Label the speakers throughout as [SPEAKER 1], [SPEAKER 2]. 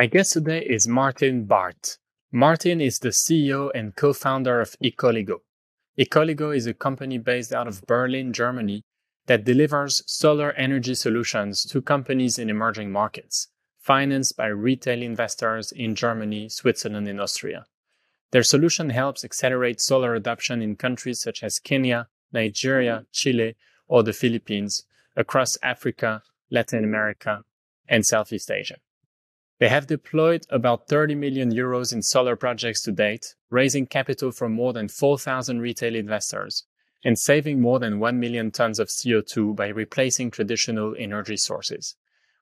[SPEAKER 1] My guest today is Martin Baart. Martin is the CEO and co founder of Ecoligo. Ecoligo is a company based out of Berlin, Germany, that delivers solar energy solutions to companies in emerging markets, financed by retail investors in Germany, Switzerland, and Austria. Their solution helps accelerate solar adoption in countries such as Kenya, Nigeria, Chile, or the Philippines, across Africa, Latin America, and Southeast Asia. They have deployed about 30 million euros in solar projects to date, raising capital from more than 4,000 retail investors and saving more than 1 million tons of CO2 by replacing traditional energy sources.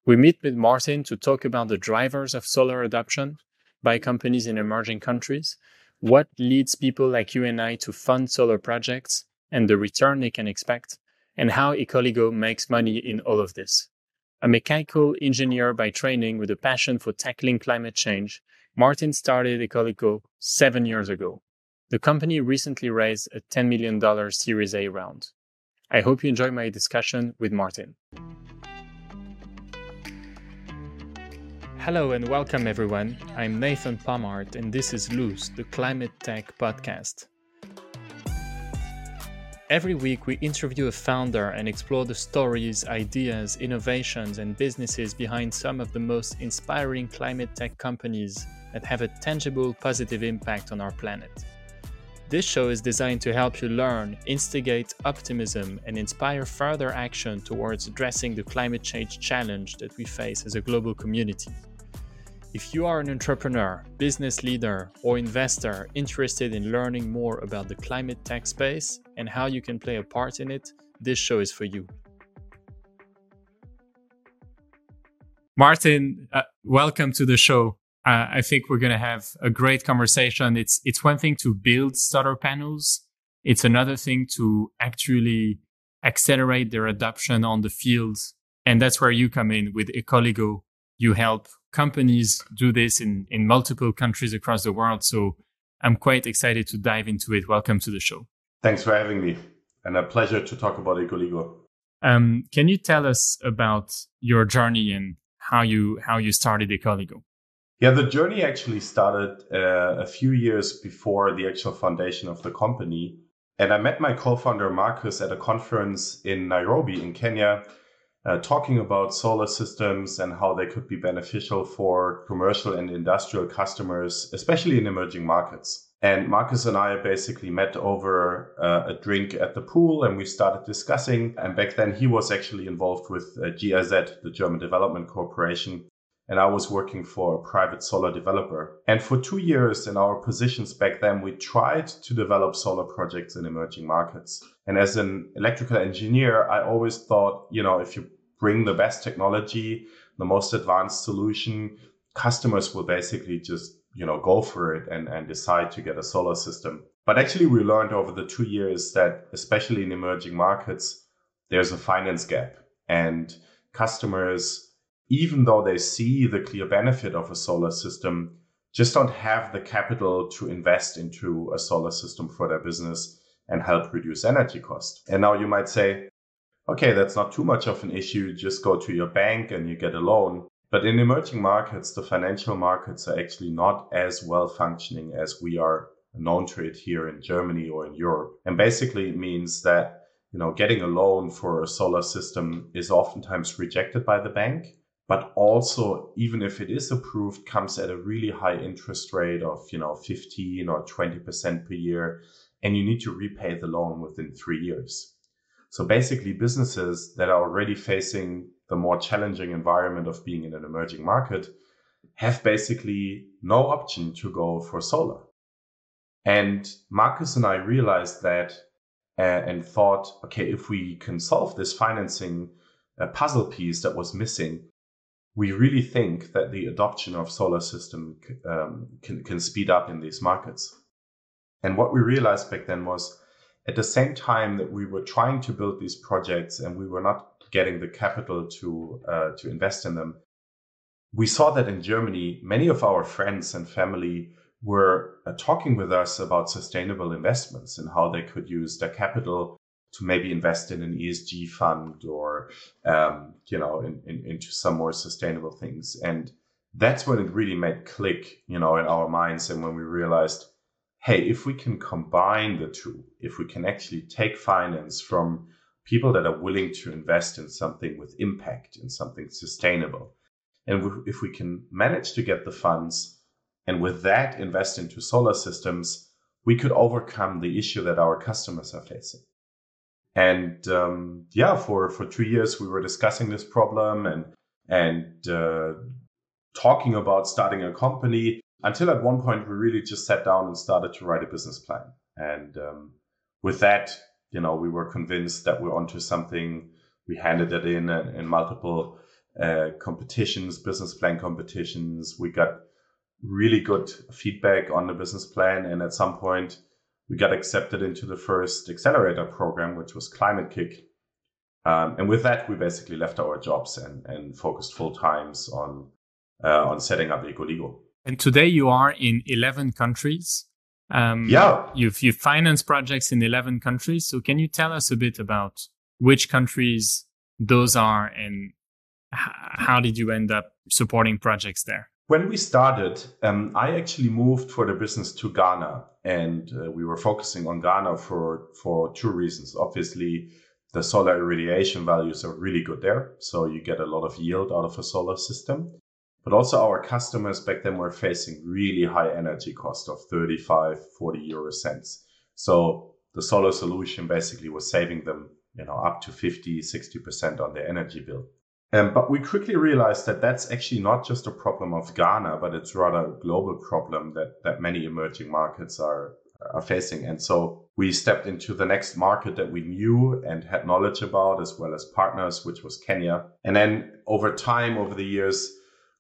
[SPEAKER 1] We meet with Martin to talk about the drivers of solar adoption by companies in emerging countries, what leads people like you and I to fund solar projects, and the return they can expect, and how Ecoligo makes money in all of this. A mechanical engineer by training with a passion for tackling climate change, Martin started Ecoligo seven years ago. The company recently raised a $10 million Series A round. I hope you enjoy my discussion with Martin. Hello and welcome, everyone. I'm Nathan Pomart, and this is Loose, the Climate Tech Podcast. Every week, we interview a founder and explore the stories, ideas, innovations, and businesses behind some of the most inspiring climate tech companies that have a tangible positive impact on our planet. This show is designed to help you learn, instigate optimism, and inspire further action towards addressing the climate change challenge that we face as a global community. If you are an entrepreneur, business leader, or investor interested in learning more about the climate tech space and how you can play a part in it, this show is for you. Martin, uh, welcome to the show. Uh, I think we're going to have a great conversation. It's it's one thing to build solar panels. It's another thing to actually accelerate their adoption on the field. And that's where you come in with Ecoligo. You help companies do this in, in multiple countries across the world. So I'm quite excited to dive into it. Welcome to the show.
[SPEAKER 2] Thanks for having me. And a pleasure to talk about Ecoligo.
[SPEAKER 1] Um, can you tell us about your journey and how you how you started Ecoligo?
[SPEAKER 2] Yeah, the journey actually started uh, a few years before the actual foundation of the company. And I met my co-founder Marcus at a conference in Nairobi in Kenya uh, talking about solar systems and how they could be beneficial for commercial and industrial customers, especially in emerging markets. And Marcus and I basically met over uh, a drink at the pool and we started discussing. And back then, he was actually involved with uh, GIZ, the German Development Corporation. And I was working for a private solar developer. And for two years in our positions back then, we tried to develop solar projects in emerging markets. And as an electrical engineer, I always thought, you know, if you bring the best technology, the most advanced solution, customers will basically just, you know, go for it and, and decide to get a solar system. But actually, we learned over the two years that, especially in emerging markets, there's a finance gap. And customers, even though they see the clear benefit of a solar system, just don't have the capital to invest into a solar system for their business and help reduce energy cost. And now you might say, okay, that's not too much of an issue. Just go to your bank and you get a loan. But in emerging markets, the financial markets are actually not as well functioning as we are known to it here in Germany or in Europe. And basically it means that, you know, getting a loan for a solar system is oftentimes rejected by the bank. But also, even if it is approved, comes at a really high interest rate of, you know, 15 or 20% per year. And you need to repay the loan within three years. So basically, businesses that are already facing the more challenging environment of being in an emerging market have basically no option to go for solar. And Marcus and I realized that uh, and thought, okay, if we can solve this financing uh, puzzle piece that was missing, we really think that the adoption of solar system um, can, can speed up in these markets. And what we realized back then was at the same time that we were trying to build these projects and we were not getting the capital to uh, to invest in them, we saw that in Germany, many of our friends and family were uh, talking with us about sustainable investments and how they could use their capital to maybe invest in an ESG fund or um, you know in, in, into some more sustainable things. And that's when it really made click, you know, in our minds. And when we realized, hey, if we can combine the two, if we can actually take finance from people that are willing to invest in something with impact, in something sustainable, and if we can manage to get the funds and with that invest into solar systems, we could overcome the issue that our customers are facing. And um, yeah, for, for two years, we were discussing this problem and, and uh, talking about starting a company until at one point we really just sat down and started to write a business plan. And um, with that, you know, we were convinced that we're onto something. We handed it in uh, in multiple uh, competitions, business plan competitions. We got really good feedback on the business plan, and at some point, we got accepted into the first accelerator program, which was Climate-KIC. Um, and with that, we basically left our jobs and, and focused full times on uh, on setting up Ecoligo.
[SPEAKER 1] And today you are in 11 countries.
[SPEAKER 2] Um, yeah.
[SPEAKER 1] You've, you've financed projects in 11 countries. So can you tell us a bit about which countries those are and how did you end up supporting projects there?
[SPEAKER 2] When we started, um, I actually moved for the business to Ghana, and uh, we were focusing on Ghana for for two reasons. Obviously, the solar irradiation values are really good there, so you get a lot of yield out of a solar system. But also our customers back then were facing really high energy cost of 35, 40 euro cents. So the solar solution basically was saving them, you know, up to 50, 60% on their energy bill. Um, but we quickly realized that that's actually not just a problem of Ghana, but it's rather a global problem that, that many emerging markets are, are facing. And so we stepped into the next market that we knew and had knowledge about, as well as partners, which was Kenya. And then over time, over the years,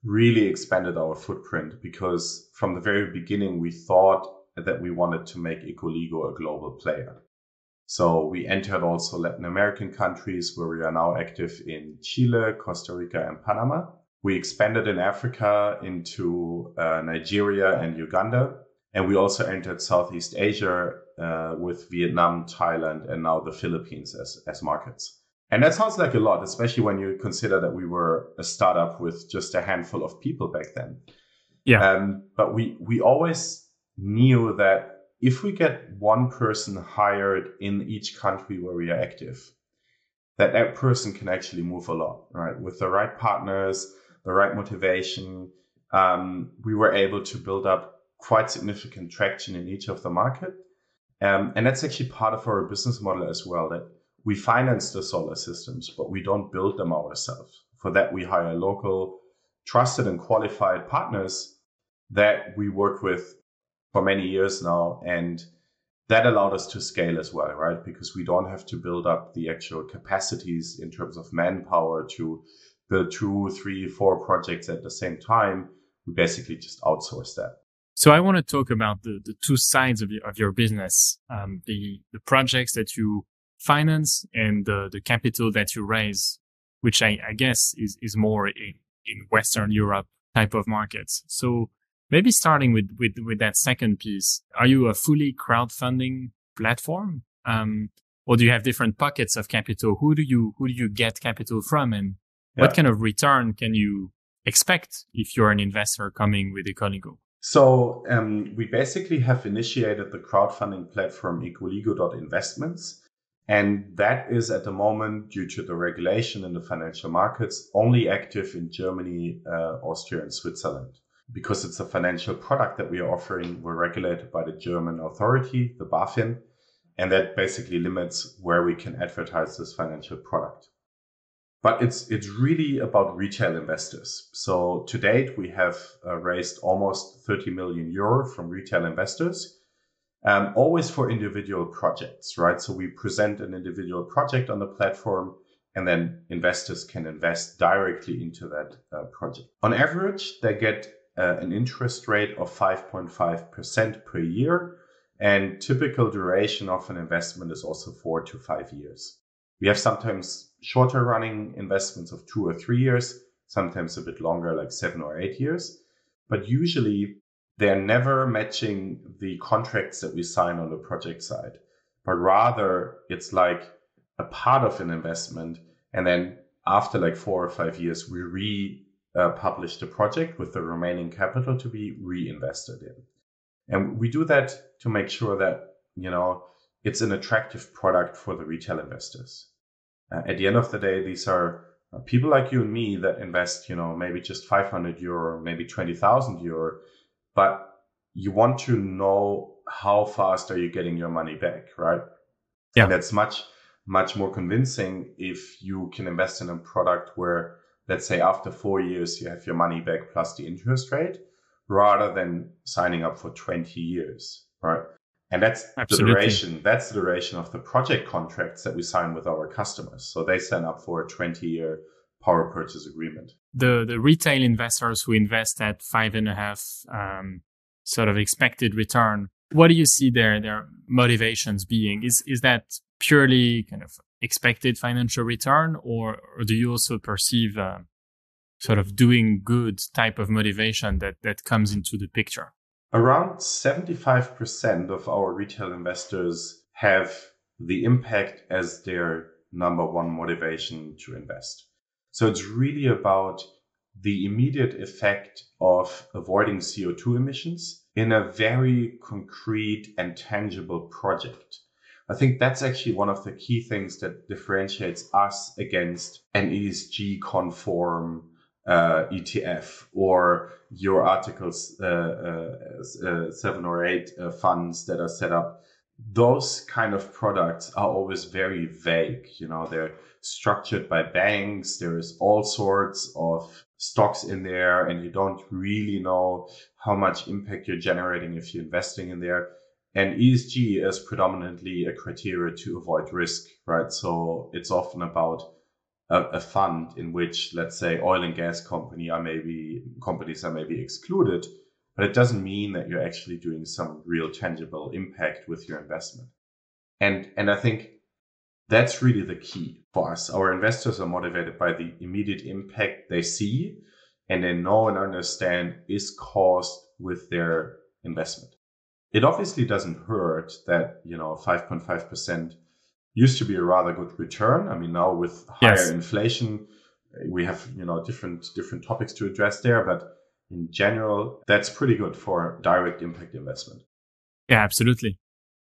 [SPEAKER 2] really expanded our footprint because from the very beginning we thought that we wanted to make Ecoligo a global player. So we entered also Latin American countries where we are now active in Chile, Costa Rica, and Panama. We expanded in Africa into uh, Nigeria and Uganda. And we also entered Southeast Asia uh, with Vietnam, Thailand, and now the Philippines as, as markets. And that sounds like a lot, especially when you consider that we were a startup with just a handful of people back then.
[SPEAKER 1] Yeah.
[SPEAKER 2] Um, but we, we always knew that if we get one person hired in each country where we are active, that that person can actually move a lot, right? With the right partners, the right motivation, um, we were able to build up quite significant traction in each of the market. Um, and that's actually part of our business model as well, that we finance the solar systems, but we don't build them ourselves. For that, we hire local, trusted and qualified partners that we work with for many years now. And that allowed us to scale as well, right? Because we don't have to build up the actual capacities in terms of manpower to build two, three, four projects at the same time. We basically just outsource that.
[SPEAKER 1] So I want to talk about the, the two sides of your, of your business, um, the, the projects that you finance and the, the capital that you raise, which I, I guess is, is more in, in Western Europe type of markets. So maybe starting with, with, with that second piece, are you a fully crowdfunding platform? Um, or do you have different pockets of capital? Who do you, who do you get capital from? And yeah. what kind of return can you expect if you're an investor coming with Ecoligo?
[SPEAKER 2] So um, we basically have initiated the crowdfunding platform ecoligo.investments. And that is at the moment, due to the regulation in the financial markets, only active in Germany, uh, Austria, and Switzerland. Because it's a financial product that we are offering, we're regulated by the German authority, the BaFin, and that basically limits where we can advertise this financial product. But it's it's really about retail investors. So to date, we have uh, raised almost 30 million euro from retail investors um, always for individual projects, right? So we present an individual project on the platform and then investors can invest directly into that uh, project. On average, they get uh, an interest rate of 5.5% per year. And typical duration of an investment is also four to five years. We have sometimes shorter running investments of two or three years, sometimes a bit longer, like seven or eight years. But usually they're never matching the contracts that we sign on the project side, but rather it's like a part of an investment. And then after like four or five years, we re publish the project with the remaining capital to be reinvested in. And we do that to make sure that, you know, it's an attractive product for the retail investors. Uh, at the end of the day, these are uh, people like you and me that invest, you know, maybe just 500 euro, maybe 20,000 euro, but you want to know how fast are you getting your money back, right? Yeah. And that's much, much more convincing if you can invest in a product where, let's say, after four years, you have your money back plus the interest rate rather than signing up for 20 years, right? And that's Absolutely. the duration. That's the duration of the project contracts that we sign with our customers. So they sign up for a 20 year power purchase agreement.
[SPEAKER 1] The the retail investors who invest at five and a half um, sort of expected return, what do you see there? Their motivations being is is that purely kind of expected financial return, or, or do you also perceive uh, sort of doing good type of motivation that that comes into the picture?
[SPEAKER 2] Around 75% of our retail investors have the impact as their number one motivation to invest. So it's really about the immediate effect of avoiding CO2 emissions in a very concrete and tangible project. I think that's actually one of the key things that differentiates us against an ESG conform uh, ETF or your articles uh, uh, uh, seven or eight uh, funds that are set up. Those kind of products are always very vague. You know, they're structured by banks. There is all sorts of stocks in there, and you don't really know how much impact you're generating if you're investing in there. And ESG is predominantly a criteria to avoid risk, right? So it's often about a, a, fund in which, let's say, oil and gas company are maybe companies are maybe excluded, but it doesn't mean that you're actually doing some real tangible impact with your investment. And and I think that's really the key for us. Our investors are motivated by the immediate impact they see and they know and understand is caused with their investment. It obviously doesn't hurt that, you know, 5.5% used to be a rather good return. I mean, now with higher yes. inflation, we have you know different different topics to address there, but in general, that's pretty good for direct impact investment.
[SPEAKER 1] Yeah, absolutely.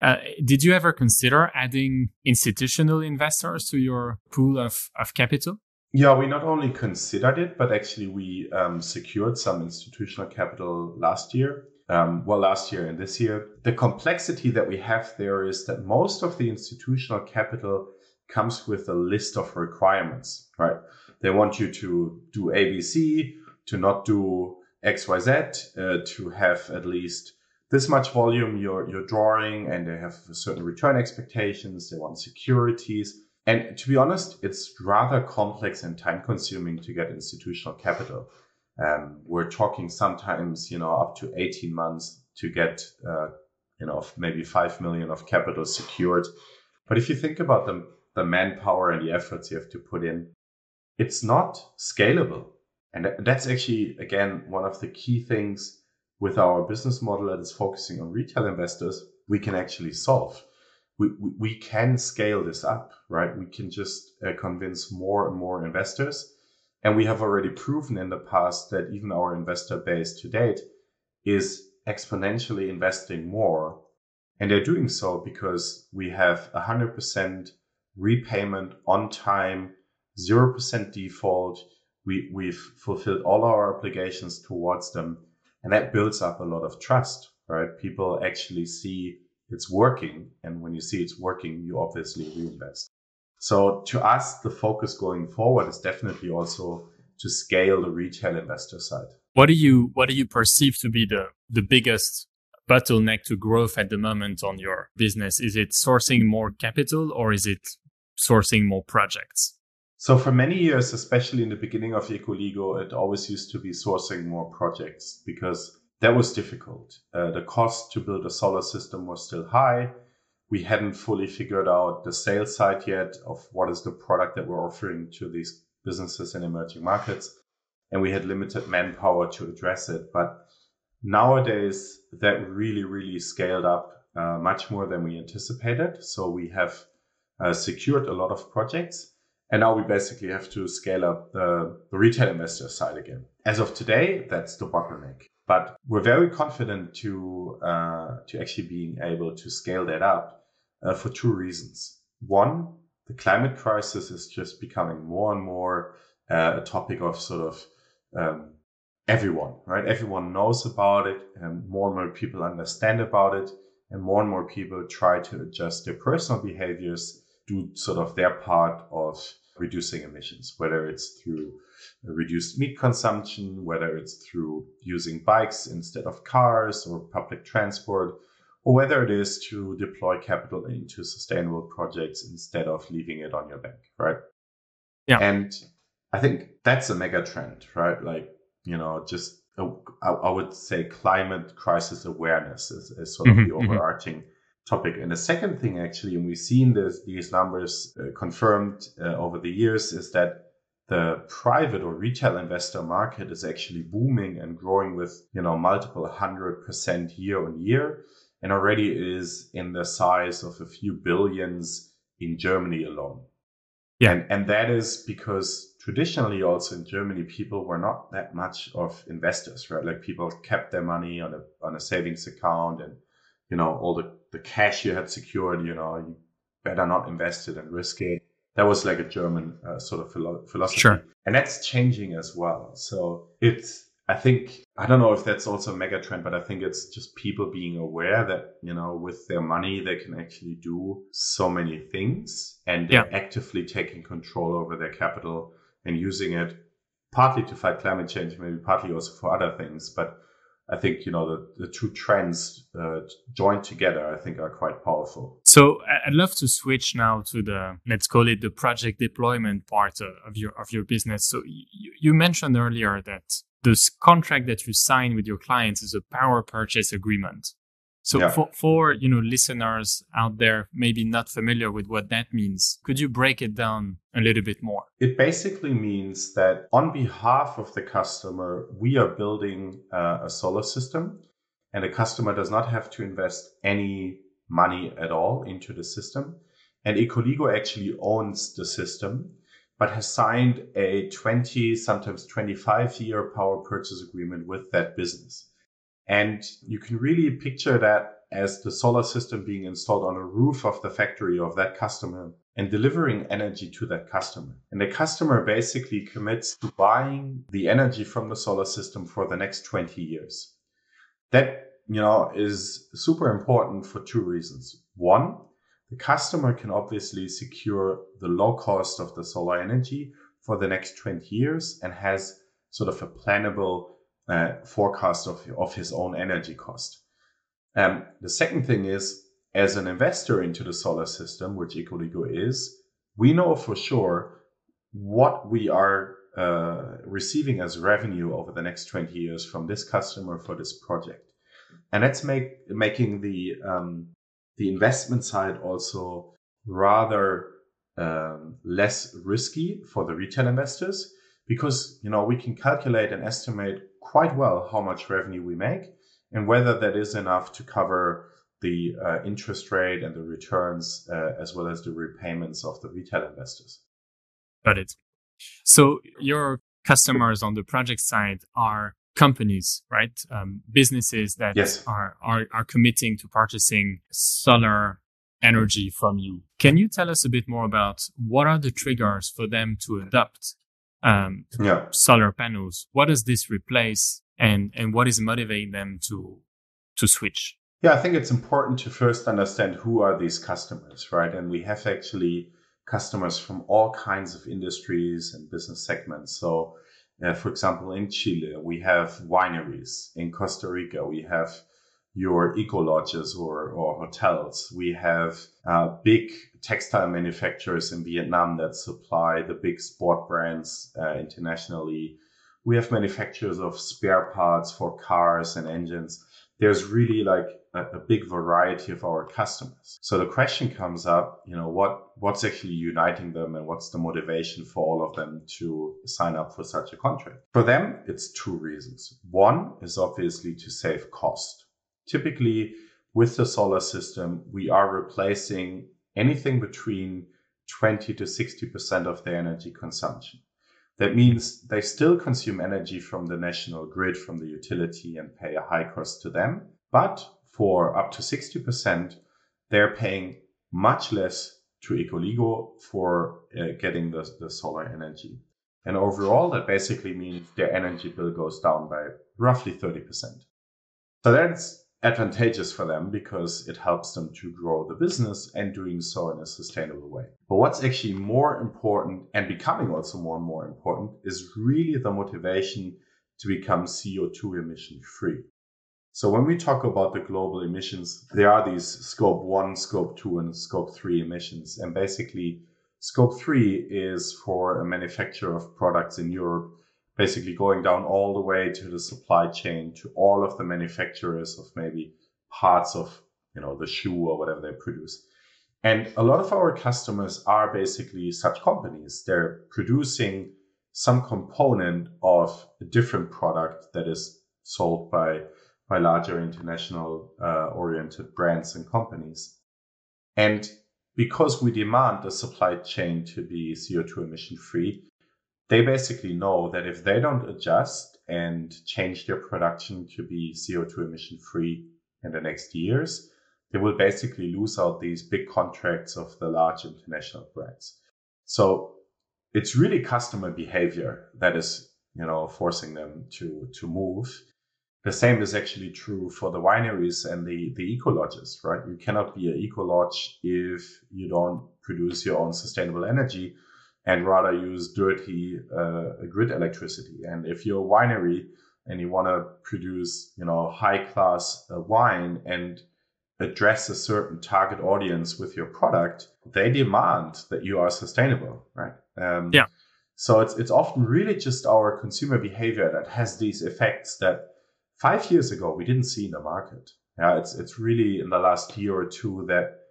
[SPEAKER 1] Uh, did you ever consider adding institutional investors to your pool of, of capital?
[SPEAKER 2] Yeah, we not only considered it, but actually we um, secured some institutional capital last year um, well, last year and this year. The complexity that we have there is that most of the institutional capital comes with a list of requirements, right? They want you to do ABC, to not do XYZ, uh, to have at least this much volume you're, you're drawing, and they have certain return expectations. They want securities. And to be honest, it's rather complex and time consuming to get institutional capital. Um, we're talking sometimes, you know, up to 18 months to get, uh, you know, maybe 5 million of capital secured. But if you think about the, the manpower and the efforts you have to put in, it's not scalable. And that's actually, again, one of the key things with our business model that is focusing on retail investors, we can actually solve. We, we, can scale this up, right? We can just uh, convince more and more investors and we have already proven in the past that even our investor base to date is exponentially investing more. And they're doing so because we have 100% repayment on time, 0% default. We, we've fulfilled all our obligations towards them. And that builds up a lot of trust, right? People actually see it's working. And when you see it's working, you obviously reinvest. So to us, the focus going forward is definitely also to scale the retail investor side.
[SPEAKER 1] What do you what do you perceive to be the the biggest bottleneck to growth at the moment on your business? Is it sourcing more capital or is it sourcing more projects?
[SPEAKER 2] So for many years, especially in the beginning of Ecoligo, it always used to be sourcing more projects because that was difficult. Uh, the cost to build a solar system was still high we hadn't fully figured out the sales side yet of what is the product that we're offering to these businesses in emerging markets. And we had limited manpower to address it. But nowadays, that really, really scaled up uh, much more than we anticipated. So we have uh, secured a lot of projects. And now we basically have to scale up the, the retail investor side again. as of today, that's the bottleneck. But we're very confident to uh, to actually being able to scale that up uh, for two reasons. One, the climate crisis is just becoming more and more uh, a topic of sort of um, everyone, right? Everyone knows about it, and more and more people understand about it, and more and more people try to adjust their personal behaviors, do sort of their part of reducing emissions, whether it's through reduced meat consumption, whether it's through using bikes instead of cars or public transport, or whether it is to deploy capital into sustainable projects instead of leaving it on your bank, right?
[SPEAKER 1] Yeah.
[SPEAKER 2] And I think that's a mega trend, right? Like, you know, just I would say climate crisis awareness is, is sort of mm-hmm, the mm-hmm. overarching mm-hmm. Topic. And the second thing, actually, and we've seen this, these numbers uh, confirmed uh, over the years, is that the private or retail investor market is actually booming and growing with, you know, multiple hundred percent year on year and already is in the size of a few billions in Germany alone. Yeah. And, and that is because traditionally also in Germany, people were not that much of investors, right? Like people kept their money on a, on a savings account and, you know, all the, the cash you had secured, you know, you better not invest it and risk it. That was like a German uh, sort of philo- philosophy.
[SPEAKER 1] Sure.
[SPEAKER 2] And that's changing as well. So it's, I think I don't know if that's also a mega trend, but I think it's just people being aware that you know with their money they can actually do so many things, and yeah. actively taking control over their capital and using it partly to fight climate change, maybe partly also for other things. But I think you know the, the two trends uh, joined together, I think, are quite powerful.
[SPEAKER 1] So I'd love to switch now to the let's call it the project deployment part of your of your business. So you, you mentioned earlier that this contract that you sign with your clients is a power purchase agreement. So yeah. for, for, you know, listeners out there maybe not familiar with what that means, could you break it down a little bit more?
[SPEAKER 2] It basically means that on behalf of the customer, we are building uh, a solar system and the customer does not have to invest any money at all into the system. And Ecoligo actually owns the system but has signed a 20, sometimes 25 year power purchase agreement with that business. And you can really picture that as the solar system being installed on a roof of the factory of that customer and delivering energy to that customer. And the customer basically commits to buying the energy from the solar system for the next 20 years. That, you know, is super important for two reasons. One, the customer can obviously secure the low cost of the solar energy for the next 20 years and has sort of a plannable uh, forecast of, of his own energy cost. Um, the second thing is, as an investor into the solar system, which Ecoligo is, we know for sure what we are uh, receiving as revenue over the next 20 years from this customer for this project. And that's make, making the um, the investment side also rather um, less risky for the retail investors because you know we can calculate and estimate quite well how much revenue we make and whether that is enough to cover the uh, interest rate and the returns uh, as well as the repayments of the retail investors.
[SPEAKER 1] Got it. So your customers on the project side are companies, right? Um, businesses that
[SPEAKER 2] yes.
[SPEAKER 1] are, are, are committing to purchasing solar energy from you. Can you tell us a bit more about what are the triggers for them to adopt um, yeah. solar panels? What does this replace, and and what is motivating them to to switch?
[SPEAKER 2] Yeah, I think it's important to first understand who are these customers, right? And we have actually customers from all kinds of industries and business segments. So uh, for example, in Chile, we have wineries. In Costa Rica, we have your eco lodges or, or hotels. We have uh, big textile manufacturers in Vietnam that supply the big sport brands uh, internationally. We have manufacturers of spare parts for cars and engines. There's really like a, a big variety of our customers. So the question comes up, you know, what what's actually uniting them and what's the motivation for all of them to sign up for such a contract? For them, it's two reasons. One is obviously to save cost. Typically, with the solar system, we are replacing anything between 20 to 60% of their energy consumption. That means they still consume energy from the national grid, from the utility, and pay a high cost to them. But for up to 60%, they're paying much less to Ecoligo for uh, getting the, the solar energy. And overall, that basically means their energy bill goes down by roughly 30%. So that's advantageous for them because it helps them to grow the business and doing so in a sustainable way. But what's actually more important and becoming also more and more important is really the motivation to become CO2 emission free. So when we talk about the global emissions, there are these scope one, scope two, and scope three emissions. And basically, scope three is for a manufacturer of products in Europe, basically going down all the way to the supply chain to all of the manufacturers of maybe parts of, you know, the shoe or whatever they produce. And a lot of our customers are basically such companies. They're producing some component of a different product that is sold by by larger international uh, oriented brands and companies. And because we demand the supply chain to be CO2 emission free, they basically know that if they don't adjust and change their production to be CO2 emission free in the next years, they will basically lose out these big contracts of the large international brands. So it's really customer behavior that is, you know, forcing them to, to move. The same is actually true for the wineries and the, the eco lodges, right? You cannot be an eco lodge if you don't produce your own sustainable energy and rather use dirty uh, grid electricity. And if you're a winery and you want to produce, you know, high class uh, wine and address a certain target audience with your product, they demand that you are sustainable, right?
[SPEAKER 1] Um, yeah.
[SPEAKER 2] So it's it's often really just our consumer behavior that has these effects that five years ago we didn't see in the market. Yeah, it's it's really in the last year or two that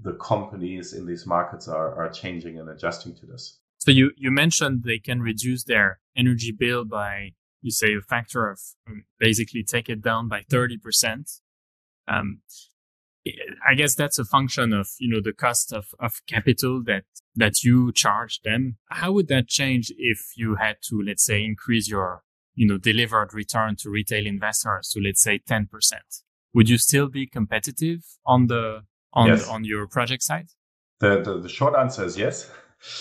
[SPEAKER 2] the companies in these markets are are changing and adjusting to this.
[SPEAKER 1] So you you mentioned they can reduce their energy bill by you say a factor of um, basically take it down by thirty percent. Um, I guess that's a function of you know the cost of, of capital that that you charge them. How would that change if you had to let's say increase your you know, delivered return to retail investors to let's say 10%, would you still be competitive on the, on, yes. on your project side?
[SPEAKER 2] The, the, the, short answer is yes.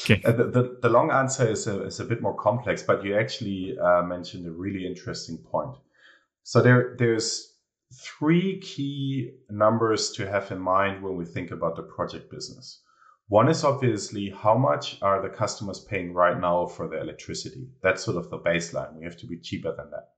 [SPEAKER 2] Okay. Uh, the, the, the, long answer is a, is a bit more complex, but you actually uh, mentioned a really interesting point. So there, there's three key numbers to have in mind when we think about the project business. One is obviously how much are the customers paying right now for their electricity? That's sort of the baseline. We have to be cheaper than that.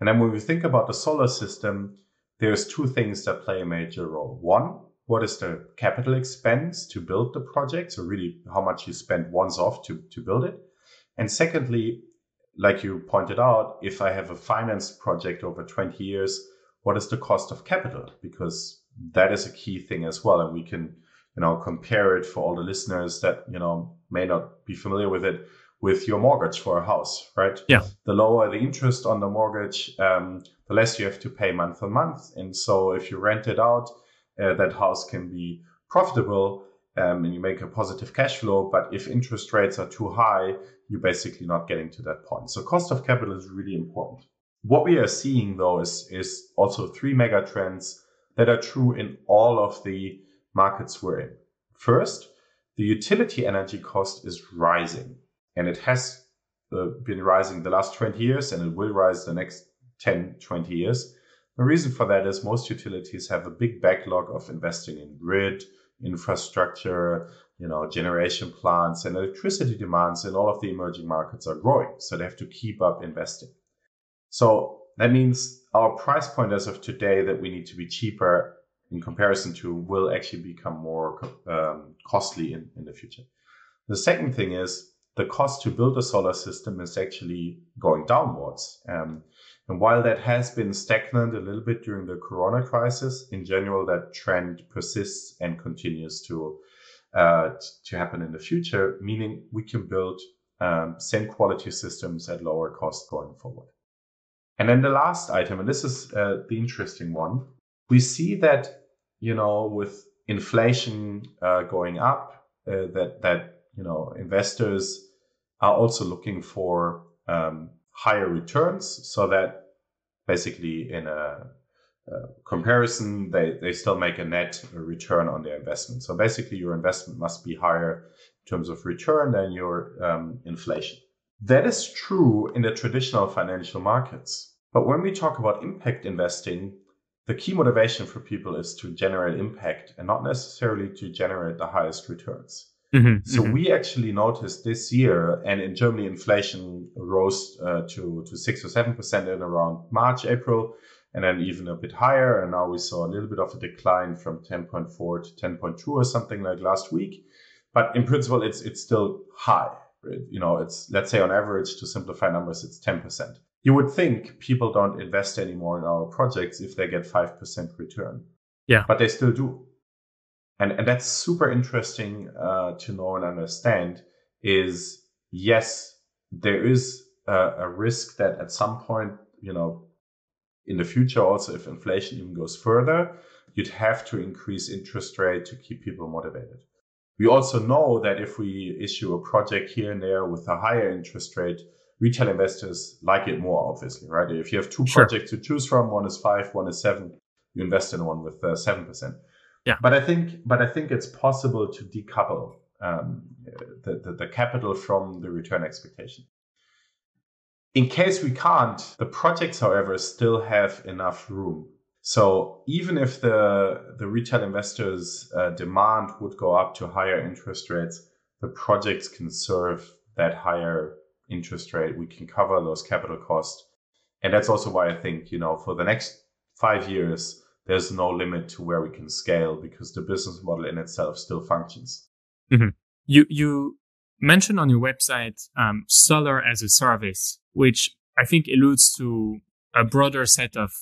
[SPEAKER 2] And then when we think about the solar system, there's two things that play a major role. One, what is the capital expense to build the project? So really how much you spend once off to, to build it. And secondly, like you pointed out, if I have a finance project over 20 years, what is the cost of capital? Because that is a key thing as well. And we can you know, compare it for all the listeners that, you know, may not be familiar with it with your mortgage for a house, right?
[SPEAKER 1] Yeah.
[SPEAKER 2] The lower the interest on the mortgage, um, the less you have to pay month on month. And so if you rent it out, uh, that house can be profitable um, and you make a positive cash flow. But if interest rates are too high, you're basically not getting to that point. So cost of capital is really important. What we are seeing though is, is also three mega trends that are true in all of the markets we're in. First, the utility energy cost is rising, and it has uh, been rising the last 20 years, and it will rise the next 10, 20 years. The reason for that is most utilities have a big backlog of investing in grid, infrastructure, you know, generation plants, and electricity demands in all of the emerging markets are growing. So they have to keep up investing. So that means our price point as of today that we need to be cheaper in comparison to will actually become more um, costly in, in the future. The second thing is the cost to build a solar system is actually going downwards. Um, and while that has been stagnant a little bit during the corona crisis, in general, that trend persists and continues to uh, to happen in the future, meaning we can build um, same quality systems at lower cost going forward. And then the last item, and this is uh, the interesting one, we see that you know with inflation uh, going up uh, that that you know investors are also looking for um, higher returns so that basically in a, a, comparison, they, they still make a net return on their investment. So basically your investment must be higher in terms of return than your um, inflation. That is true in the traditional financial markets. But when we talk about impact investing, the key motivation for people is to generate impact and not necessarily to generate the highest returns. Mm-hmm, so mm-hmm. we actually noticed this year, and in Germany, inflation rose uh, to to six or seven percent in around March, April, and then even a bit higher. And now we saw a little bit of a decline from 10.4 to 10.2 or something like last week. But in principle, it's it's still high. You know, it's let's say on average to simplify numbers, it's 10 percent. You would think people don't invest anymore in our projects if they get five percent return.
[SPEAKER 1] Yeah,
[SPEAKER 2] but they still do and and that's super interesting uh, to know and understand is yes there is a, a, risk that at some point you know in the future also if inflation even goes further you'd have to increase interest rate to keep people motivated. We also know that if we issue a project here and there with a higher interest rate retail investors like it more obviously right? If you have two sure. projects to choose from one is five one is seven you invest in one with uh, seven percent
[SPEAKER 1] yeah.
[SPEAKER 2] But I think, but I think it's possible to decouple um, the, the, the capital from the return expectation. In case we can't, the projects, however, still have enough room. So even if the the retail investors' uh, demand would go up to higher interest rates, the projects can serve that higher interest rate. We can cover those capital costs, and that's also why I think you know for the next five years there's no limit to where we can scale because the business model in itself still functions.
[SPEAKER 1] Mm-hmm. You you mentioned on your website um, solar as a service, which I think alludes to a broader set of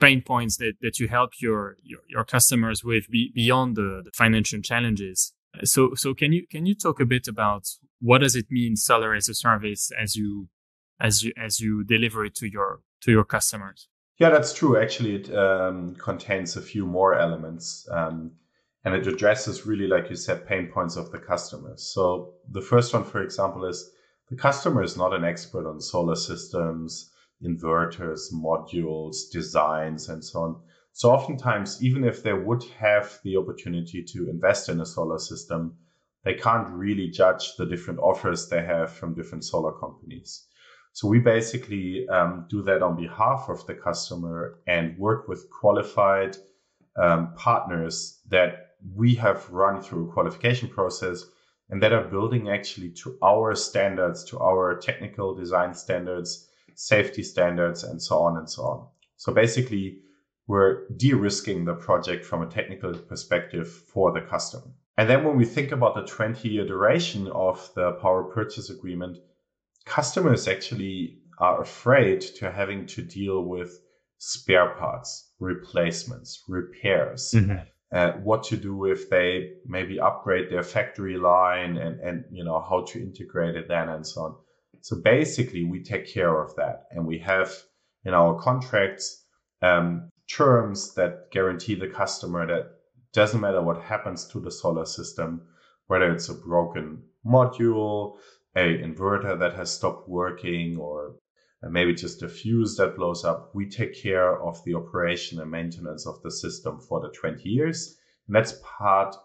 [SPEAKER 1] pain points that, that you help your, your, your customers with be, beyond the, the financial challenges. So so can you can you talk a bit about what does it mean solar as a service as you as you as you deliver it to your to your customers?
[SPEAKER 2] Yeah, that's true. Actually, it um, contains a few more elements. Um, and it addresses really, like you said, pain points of the customers. So the first one, for example, is the customer is not an expert on solar systems, inverters, modules, designs, and so on. So oftentimes, even if they would have the opportunity to invest in a solar system, they can't really judge the different offers they have from different solar companies. So we basically um, do that on behalf of the customer and work with qualified um, partners that we have run through a qualification process and that are building actually to our standards, to our technical design standards, safety standards, and so on and so on. So basically, we're de-risking the project from a technical perspective for the customer. And then when we think about the 20 year duration of the power purchase agreement, customers actually are afraid to having to deal with spare parts, replacements, repairs. Mm-hmm. Uh, what to do if they maybe upgrade their factory line and, and you know how to integrate it then and so on. So basically, we take care of that, and we have in our contracts um, terms that guarantee the customer that doesn't matter what happens to the solar system, whether it's a broken module, a inverter that has stopped working or maybe just a fuse that blows up, we take care of the operation and maintenance of the system for the 20 years. And that's part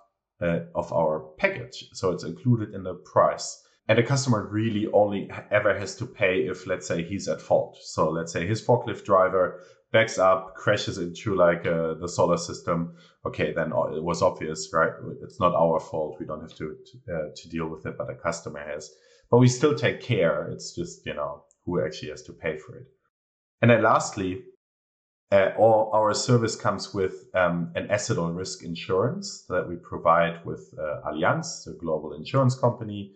[SPEAKER 2] uh, of our package. So it's included in the price. And the customer really only ever has to pay if, let's say, he's at fault. So let's say his forklift driver backs up, crashes into like uh, the solar system. Okay, then it was obvious, right? It's not our fault. We don't have to to, uh, to deal with it, but the customer has but we still take care. It's just, you know, who actually has to pay for it. And then lastly, uh, all our service comes with um, an asset or risk insurance that we provide with uh, Allianz, the global insurance company,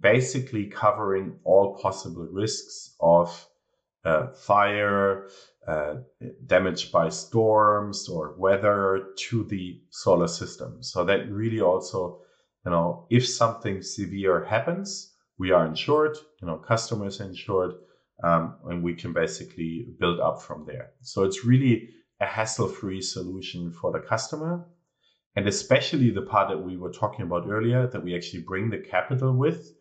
[SPEAKER 2] basically covering all possible risks of uh, fire, uh, damage by storms or weather to the solar system. So that really also, you know, if something severe happens, we are insured, you know, customers are insured, um, and we can basically build up from there. So it's really a hassle-free solution for the customer. And especially the part that we were talking about earlier, that we actually bring the capital with,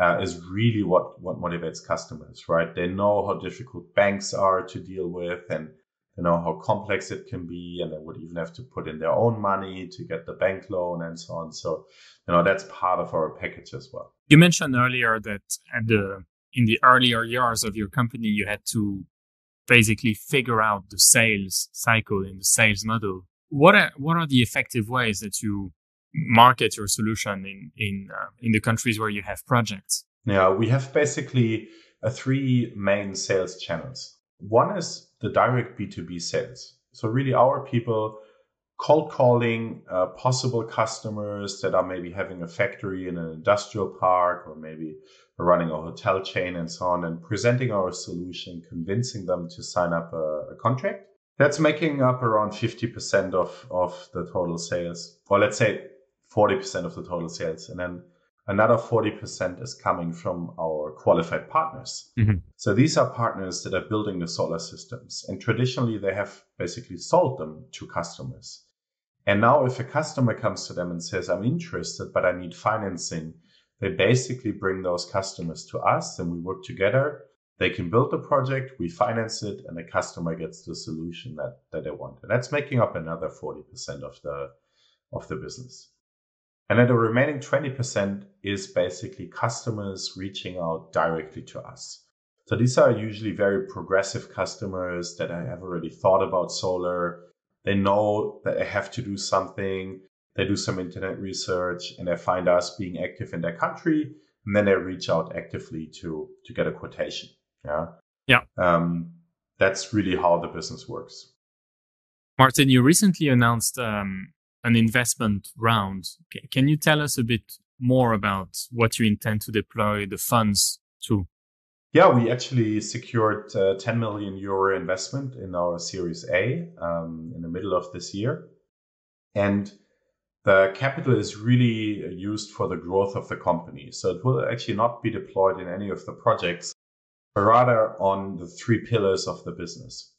[SPEAKER 2] uh, is really what, what motivates customers, right? They know how difficult banks are to deal with and they know how complex it can be. And they would even have to put in their own money to get the bank loan and so on. So, you know, that's part of our package as well.
[SPEAKER 1] You mentioned earlier that at the, in the earlier years of your company, you had to basically figure out the sales cycle and the sales model. What are, what are the effective ways that you market your solution in in uh, in the countries where you have projects?
[SPEAKER 2] Yeah, we have basically uh, three main sales channels. One is the direct B2B sales. So really our people cold calling uh, possible customers that are maybe having a factory in an industrial park or maybe running a hotel chain and so on and presenting our solution, convincing them to sign up a, a contract. That's making up around 50% of, of the total sales. Or let's say 40% of the total sales. And then another 40% is coming from our qualified partners. Mm-hmm. So these are partners that are building the solar systems. And traditionally, they have basically sold them to customers. And now, if a customer comes to them and says, I'm interested, but I need financing, they basically bring those customers to us and we work together. They can build the project, we finance it, and the customer gets the solution that, that they want. And that's making up another 40% of the, of the business. And then the remaining 20% is basically customers reaching out directly to us. So these are usually very progressive customers that I have already thought about solar. They know that they have to do something. They do some internet research and they find us being active in their country. And then they reach out actively to, to get a quotation. Yeah.
[SPEAKER 1] Yeah.
[SPEAKER 2] Um, that's really how the business works.
[SPEAKER 1] Martin, you recently announced um, an investment round. Can you tell us a bit more about what you intend to deploy the funds to?
[SPEAKER 2] Yeah, we actually secured uh, 10 million euro investment in our Series A um, in the middle of this year. And the capital is really used for the growth of the company. So it will actually not be deployed in any of the projects, but rather on the three pillars of the business.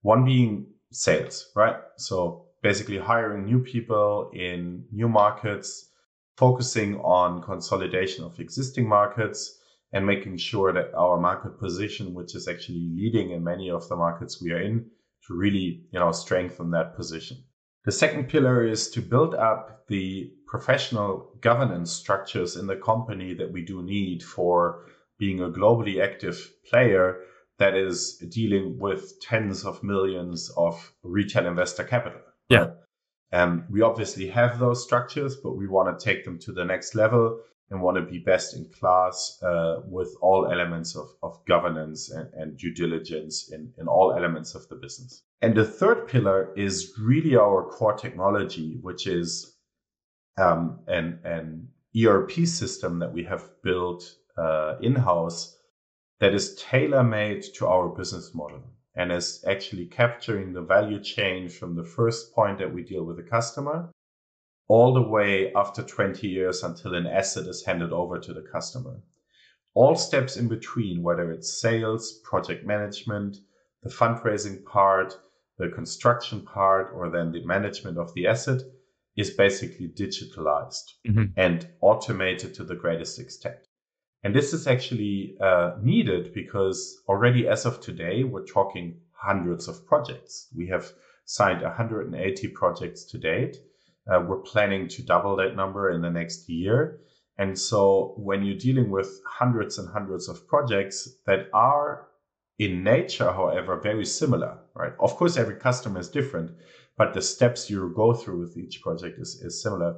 [SPEAKER 2] One being sales, right? So basically hiring new people in new markets, focusing on consolidation of existing markets and making sure that our market position, which is actually leading in many of the markets we are in, to really, you know, strengthen that position. The second pillar is to build up the professional governance structures in the company that we do need for being a globally active player that is dealing with tens of millions of retail investor capital.
[SPEAKER 1] Yeah.
[SPEAKER 2] Um, we obviously have those structures, but we want to take them to the next level and want to be best in class uh, with all elements of, of governance and, and due diligence in, in all elements of the business. And the third pillar is really our core technology, which is um, an, an ERP system that we have built uh, in house that is tailor made to our business model and is actually capturing the value chain from the first point that we deal with the customer all the way after 20 years until an asset is handed over to the customer. All steps in between, whether it's sales, project management, the fundraising part, the construction part, or then the management of the asset is basically digitalized mm-hmm. and automated to the greatest extent. And this is actually uh, needed because already as of today, we're talking hundreds of projects. We have signed 180 projects to date. Uh, we're planning to double that number in the next year. And so when you're dealing with hundreds and hundreds of projects that are in nature, however, very similar, right? Of course, every customer is different, but the steps you go through with each project is, is similar.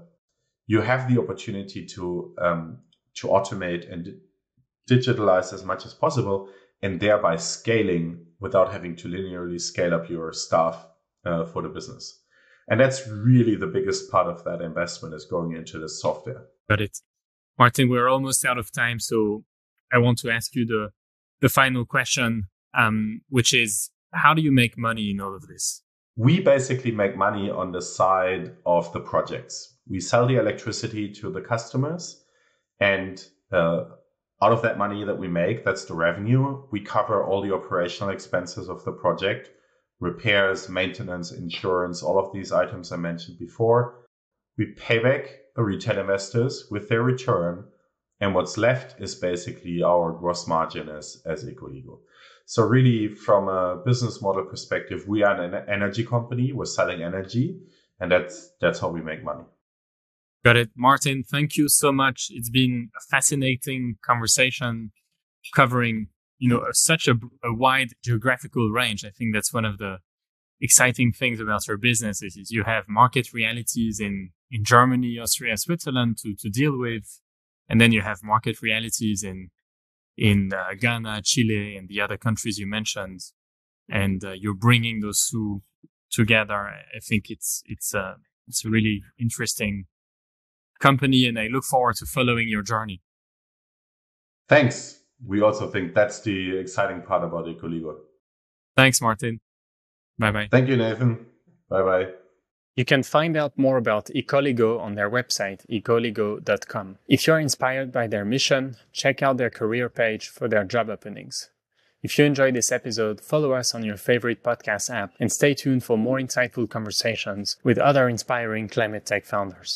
[SPEAKER 2] You have the opportunity to um, to automate and digitalize as much as possible and thereby scaling without having to linearly scale up your staff uh, for the business. And that's really the biggest part of that investment is going into the software.
[SPEAKER 1] Got it. Martin, we're almost out of time. So I want to ask you the, the final question, um, which is how do you make money in all of this?
[SPEAKER 2] We basically make money on the side of the projects. We sell the electricity to the customers and uh, out of that money that we make, that's the revenue, we cover all the operational expenses of the project, repairs, maintenance, insurance, all of these items I mentioned before. We pay back the retail investors with their return and what's left is basically our gross margin as as Ecoligo. So really, from a business model perspective, we are an energy company. We're selling energy, and that's that's how we make money.
[SPEAKER 1] Got it, Martin. Thank you so much. It's been a fascinating conversation covering you know such a, a wide geographical range. I think that's one of the exciting things about your business is, is you have market realities in in Germany, Austria, Switzerland to to deal with, and then you have market realities in in uh, Ghana, Chile, and the other countries you mentioned, and uh, you're bringing those two together. I think it's it's uh, it's a really interesting company, and I look forward to following your journey.
[SPEAKER 2] Thanks. We also think that's the exciting part about Ecoligo.
[SPEAKER 1] Thanks, Martin. Bye bye.
[SPEAKER 2] Thank you, Nathan. Bye bye.
[SPEAKER 1] You can find out more about Ecoligo on their website, ecoligo.com. If you're inspired by their mission, check out their career page for their job openings. If you enjoyed this episode, follow us on your favorite podcast app and stay tuned for more insightful conversations with other inspiring climate tech founders.